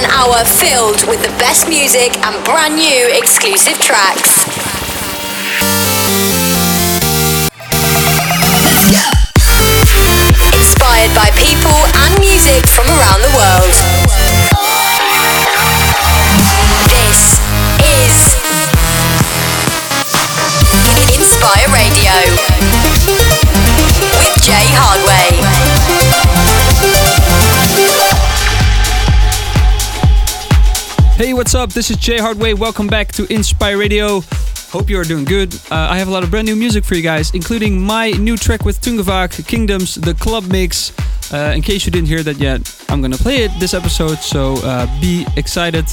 one hour filled with the best music and brand new exclusive tracks. Inspired by people and music from around the world. This is Inspire Radio with Jay Hardway. Hey, what's up? This is Jay Hardway. Welcome back to Inspire Radio. Hope you are doing good. Uh, I have a lot of brand new music for you guys, including my new track with Tungevaag, Kingdoms, the club mix. Uh, in case you didn't hear that yet, I'm gonna play it this episode, so uh, be excited.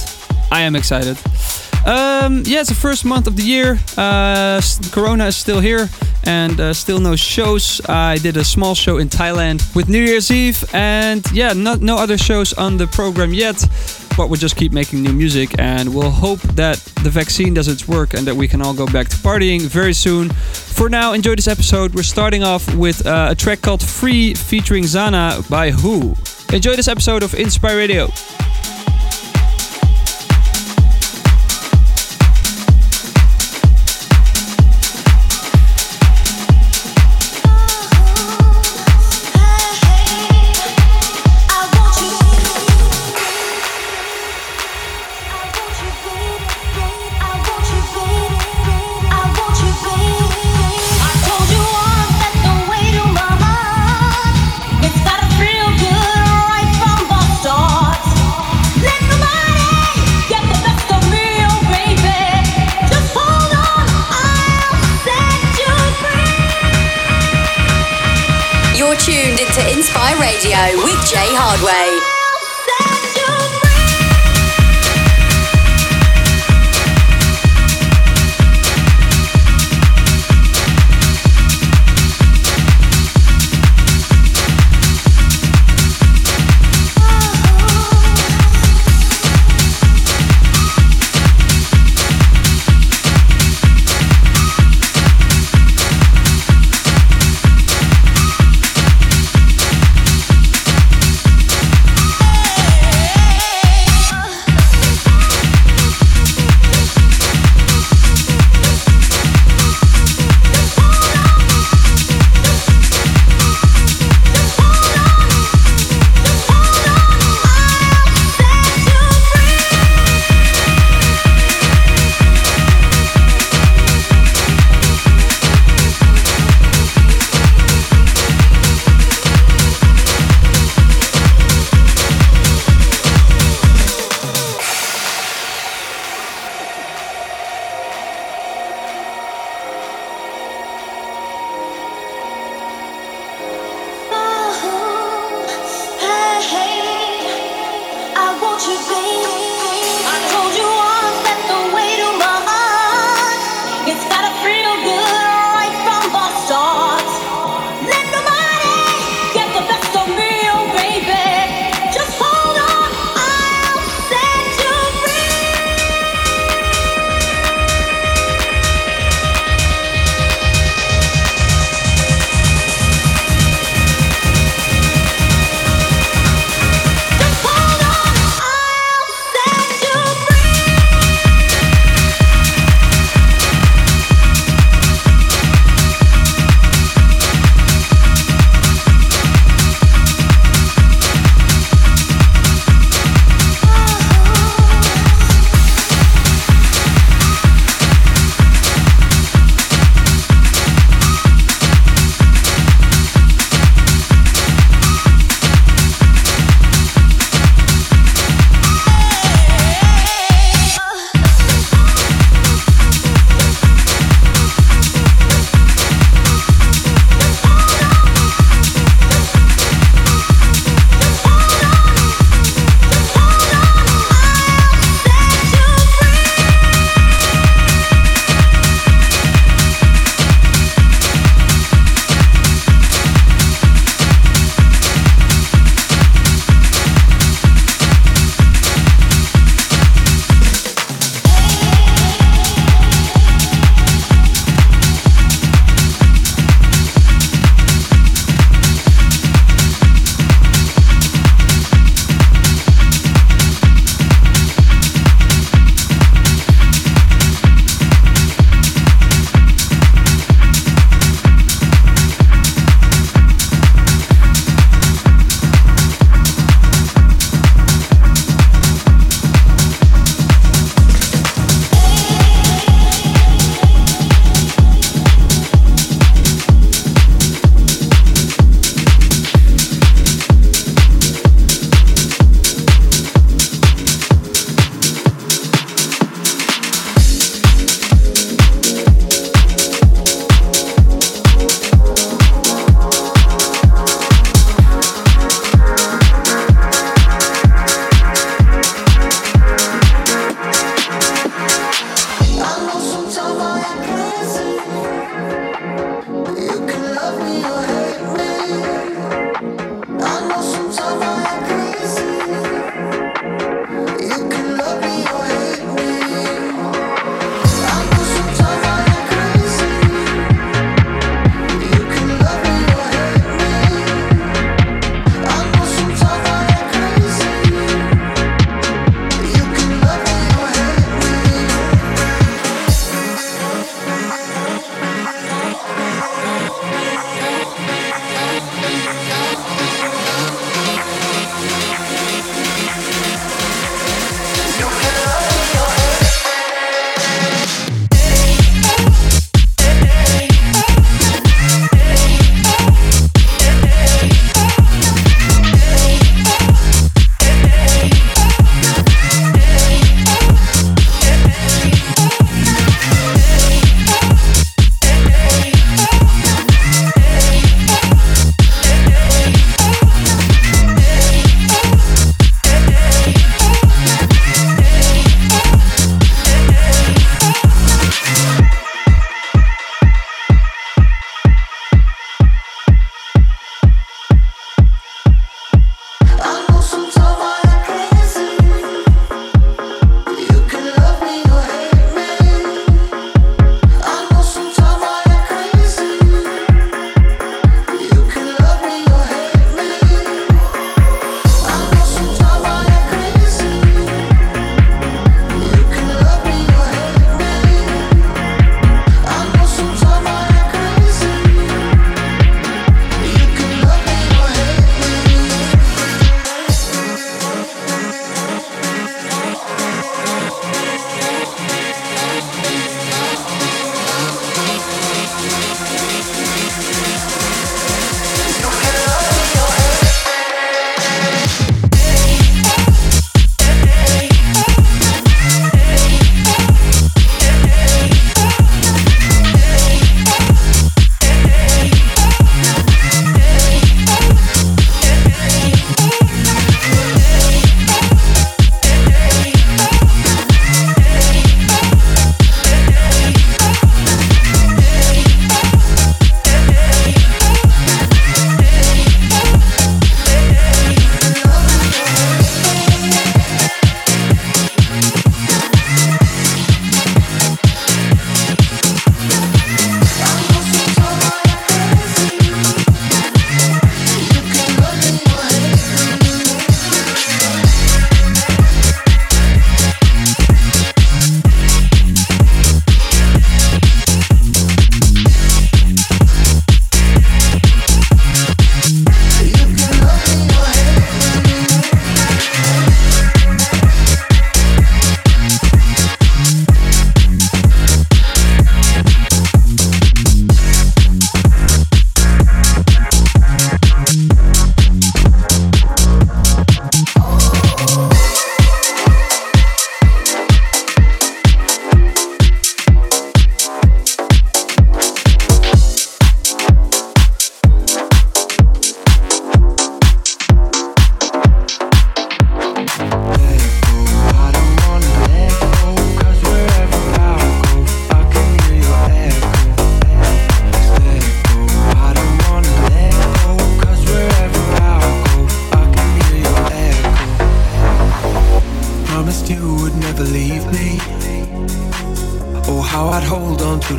I am excited. Um, yeah, it's the first month of the year. Uh, corona is still here and uh, still no shows. I did a small show in Thailand with New Year's Eve, and yeah, not, no other shows on the program yet. But we'll just keep making new music, and we'll hope that the vaccine does its work and that we can all go back to partying very soon. For now, enjoy this episode. We're starting off with uh, a track called Free featuring Zana by Who. Enjoy this episode of Inspire Radio. Tuned into Inspire Radio with Jay Hardway.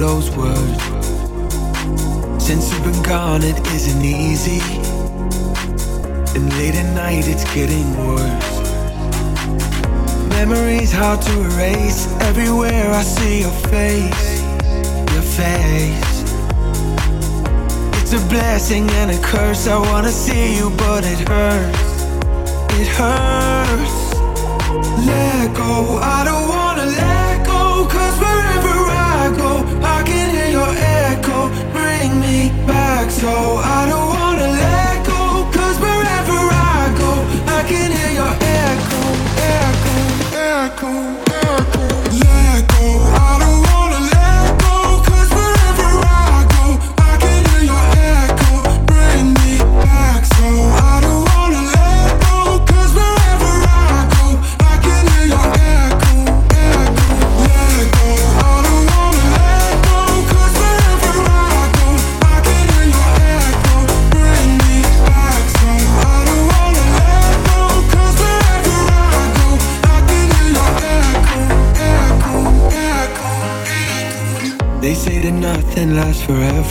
those words. Since you've been gone, it isn't easy. And late at night, it's getting worse. Memories hard to erase. Everywhere I see your face, your face. It's a blessing and a curse. I wanna see you, but it hurts. It hurts. Let go, I don't so i don't wanna let go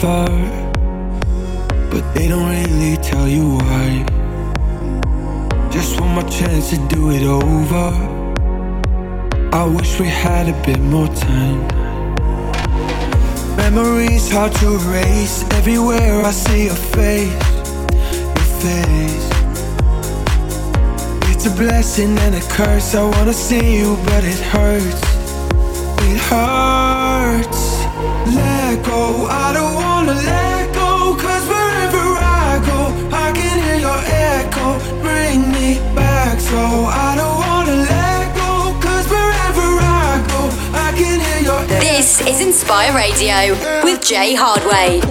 But they don't really tell you why. Just one more chance to do it over. I wish we had a bit more time. Memories hard to erase. Everywhere I see your face Your face. It's a blessing and a curse. I wanna see you but it hurts. It hurts. Let go. I don't This is Inspire Radio with Jay Hardway.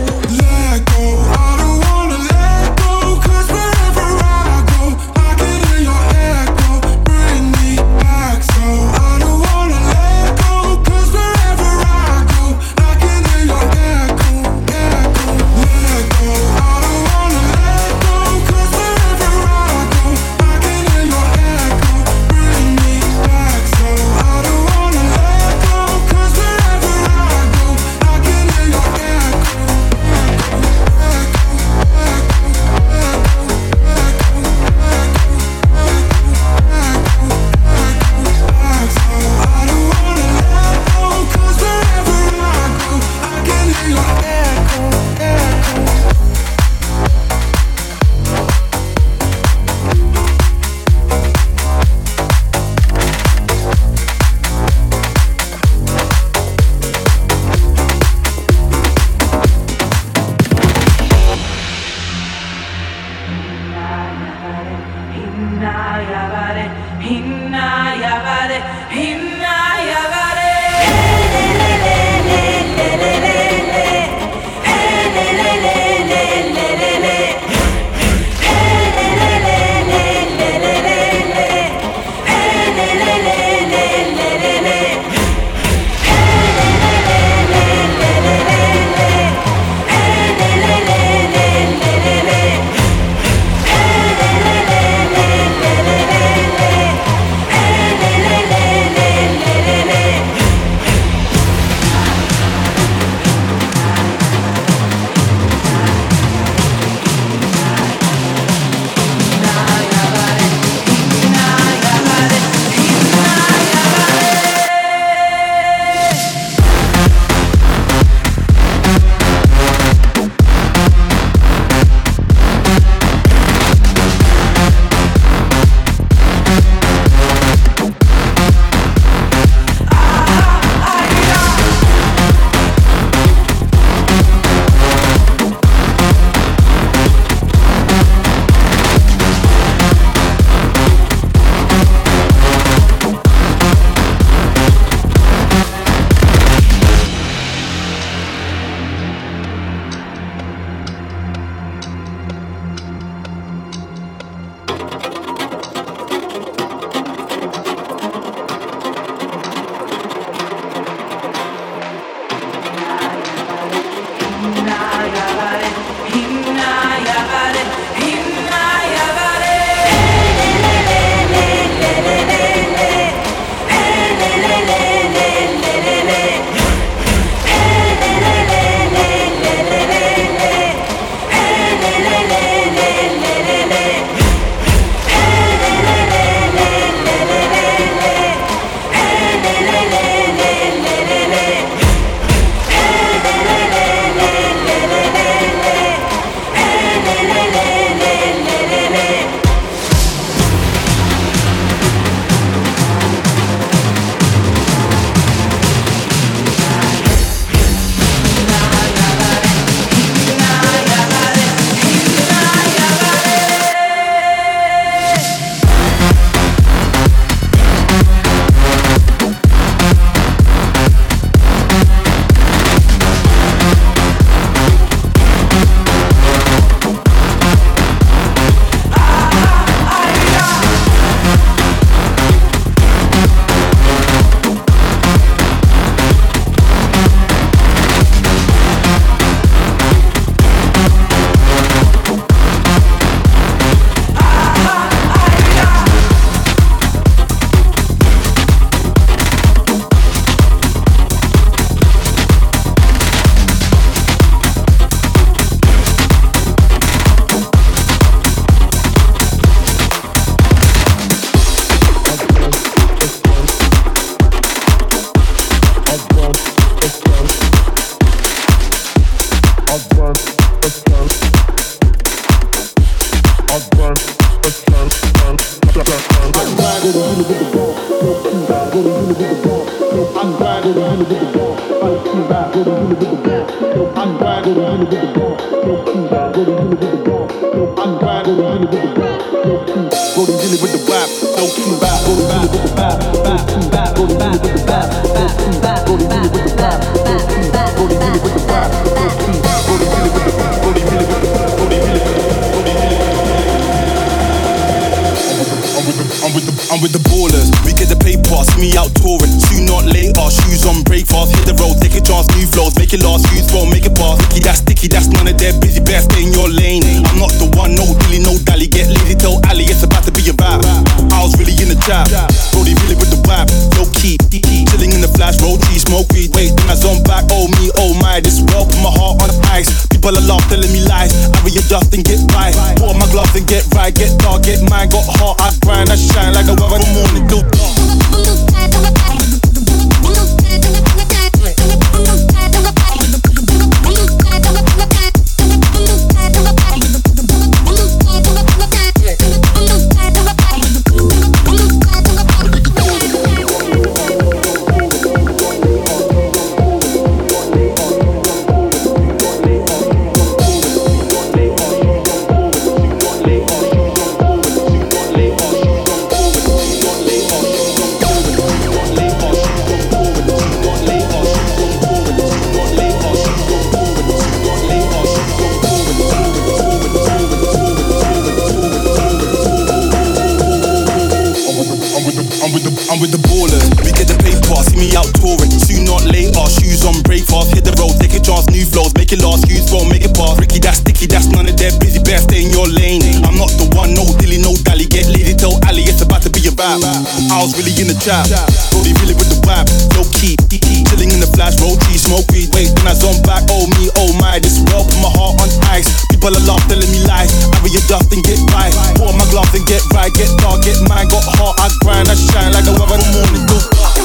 Make it last, use roll, make it pass. Sticky, that's sticky, that's none of their busy. Best stay in your lane. I'm not the one, no dilly, no dally. Get lazy, tell Ali it's about to be a vibe. I was really in the trap, Brody really with the vibe. Low key, chilling in the flash, roll cheese, smoke weed. Wait, then I zone back. Oh me, oh my, this world put my heart on the ice. People are laugh, telling me lies. I readjust and get by. Put on my gloves and get right, get dark, get mine. Got heart, I grind, I shine like a weather morning till dark. Vibe. I was really in the trap, Brody really with the vibe. Low key, chilling in the flash, roll cheese, smoke weed. Wait, then I zone back. Oh me, oh my, this world put my heart on ice. People are laugh, telling me lies. I readjust and get by. On my gloves and get right, get dark, get mine. Got heart, I grind, I shine like a weather from morning till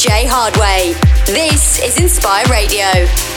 Jay Hardway. This is Inspire Radio.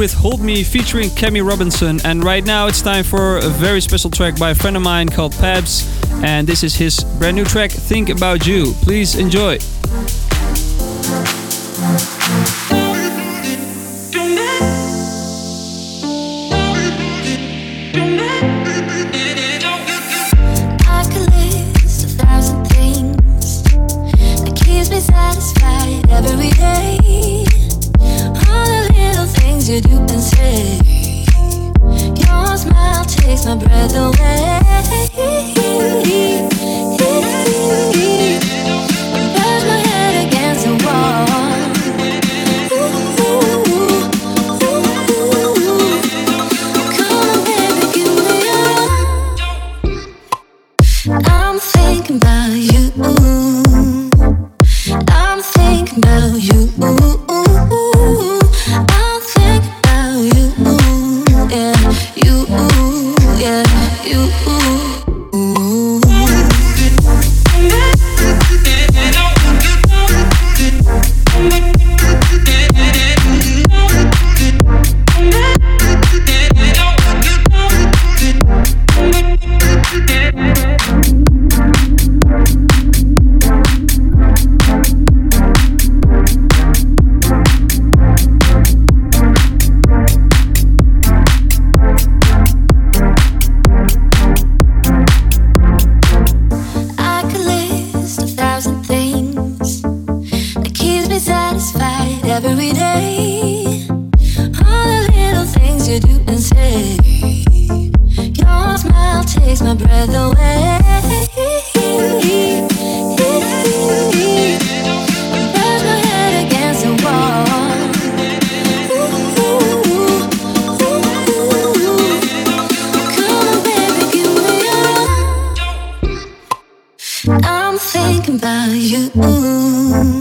with Hold Me featuring Kemi Robinson. And right now it's time for a very special track by a friend of mine called Pabs. And this is his brand new track, Think About You. Please enjoy. you.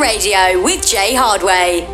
Radio with Jay Hardway.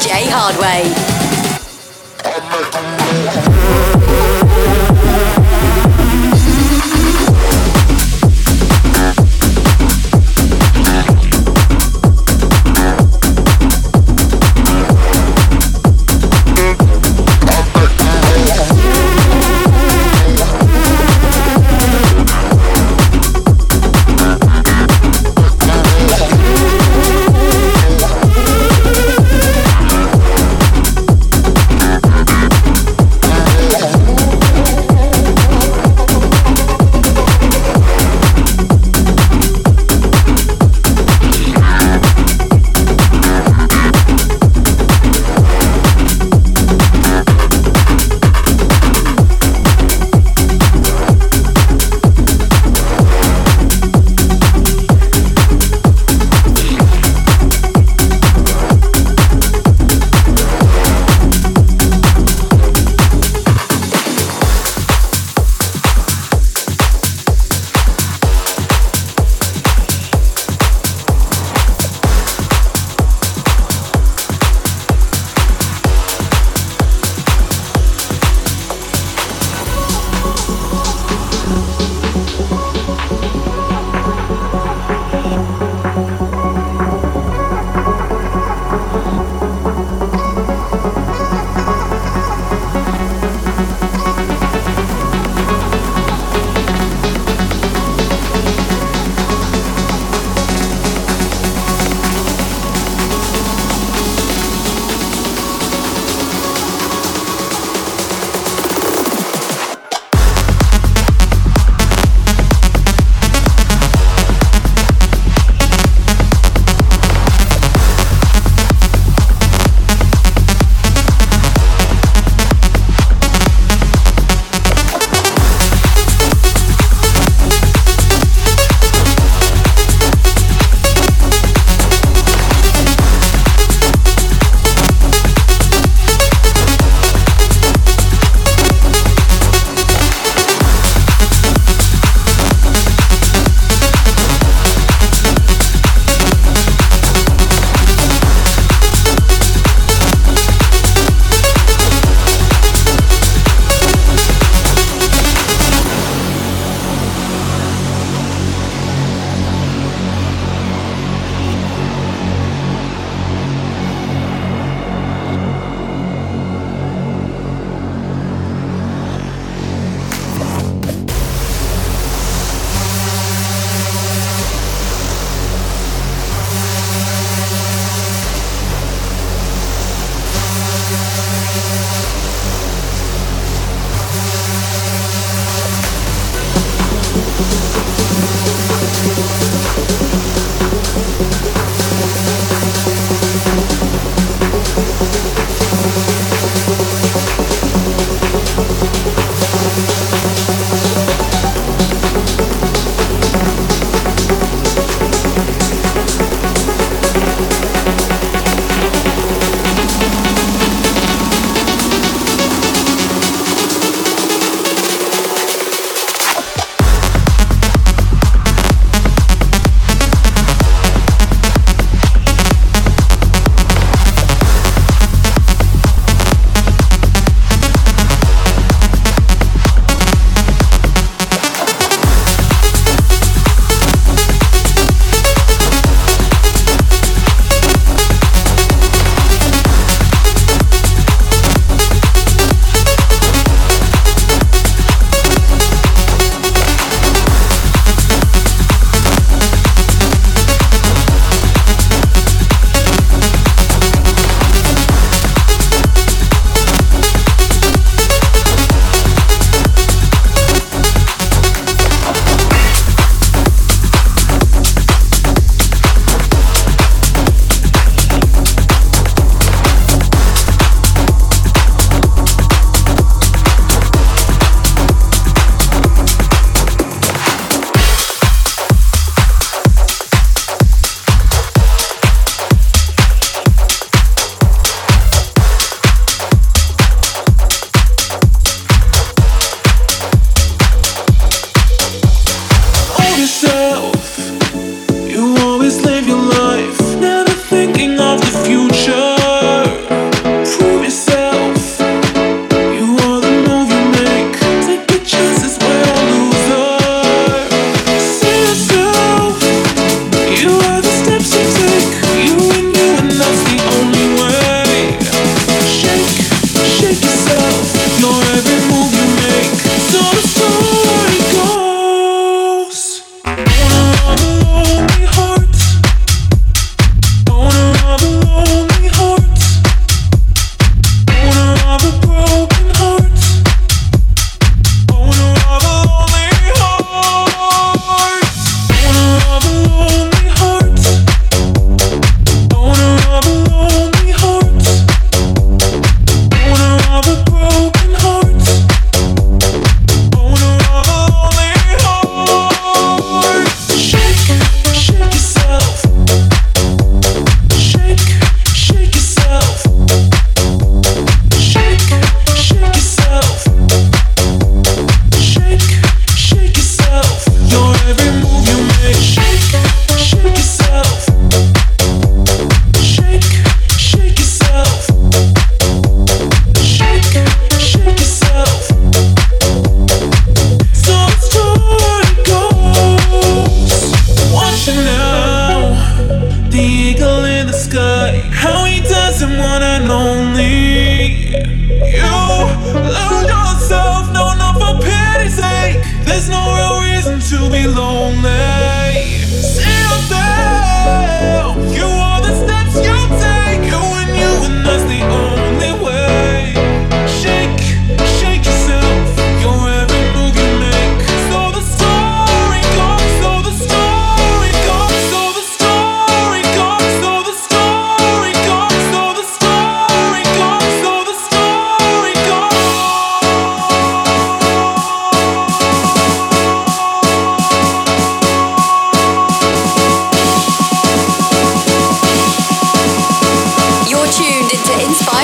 Jay Hardway.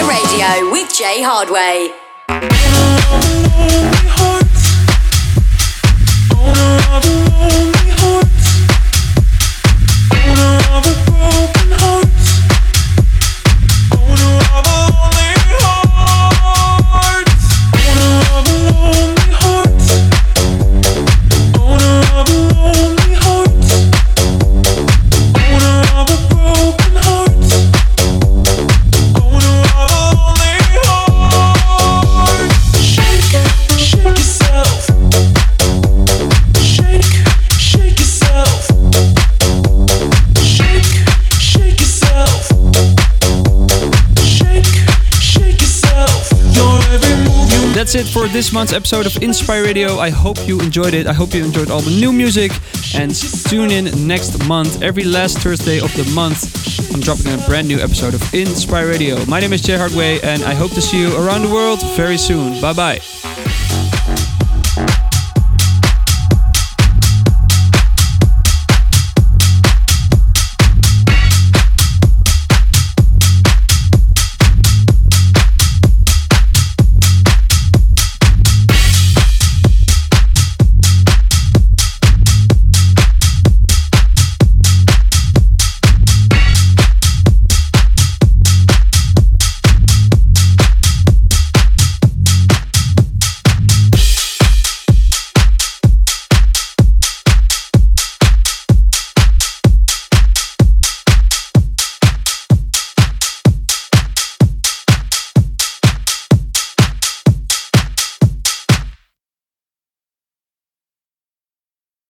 Radio with Jay Hardway. That's for this month's episode of Inspire Radio. I hope you enjoyed it. I hope you enjoyed all the new music. And tune in next month, every last Thursday of the month. I'm dropping a brand new episode of Inspire Radio. My name is Jay Hardway, and I hope to see you around the world very soon. Bye bye.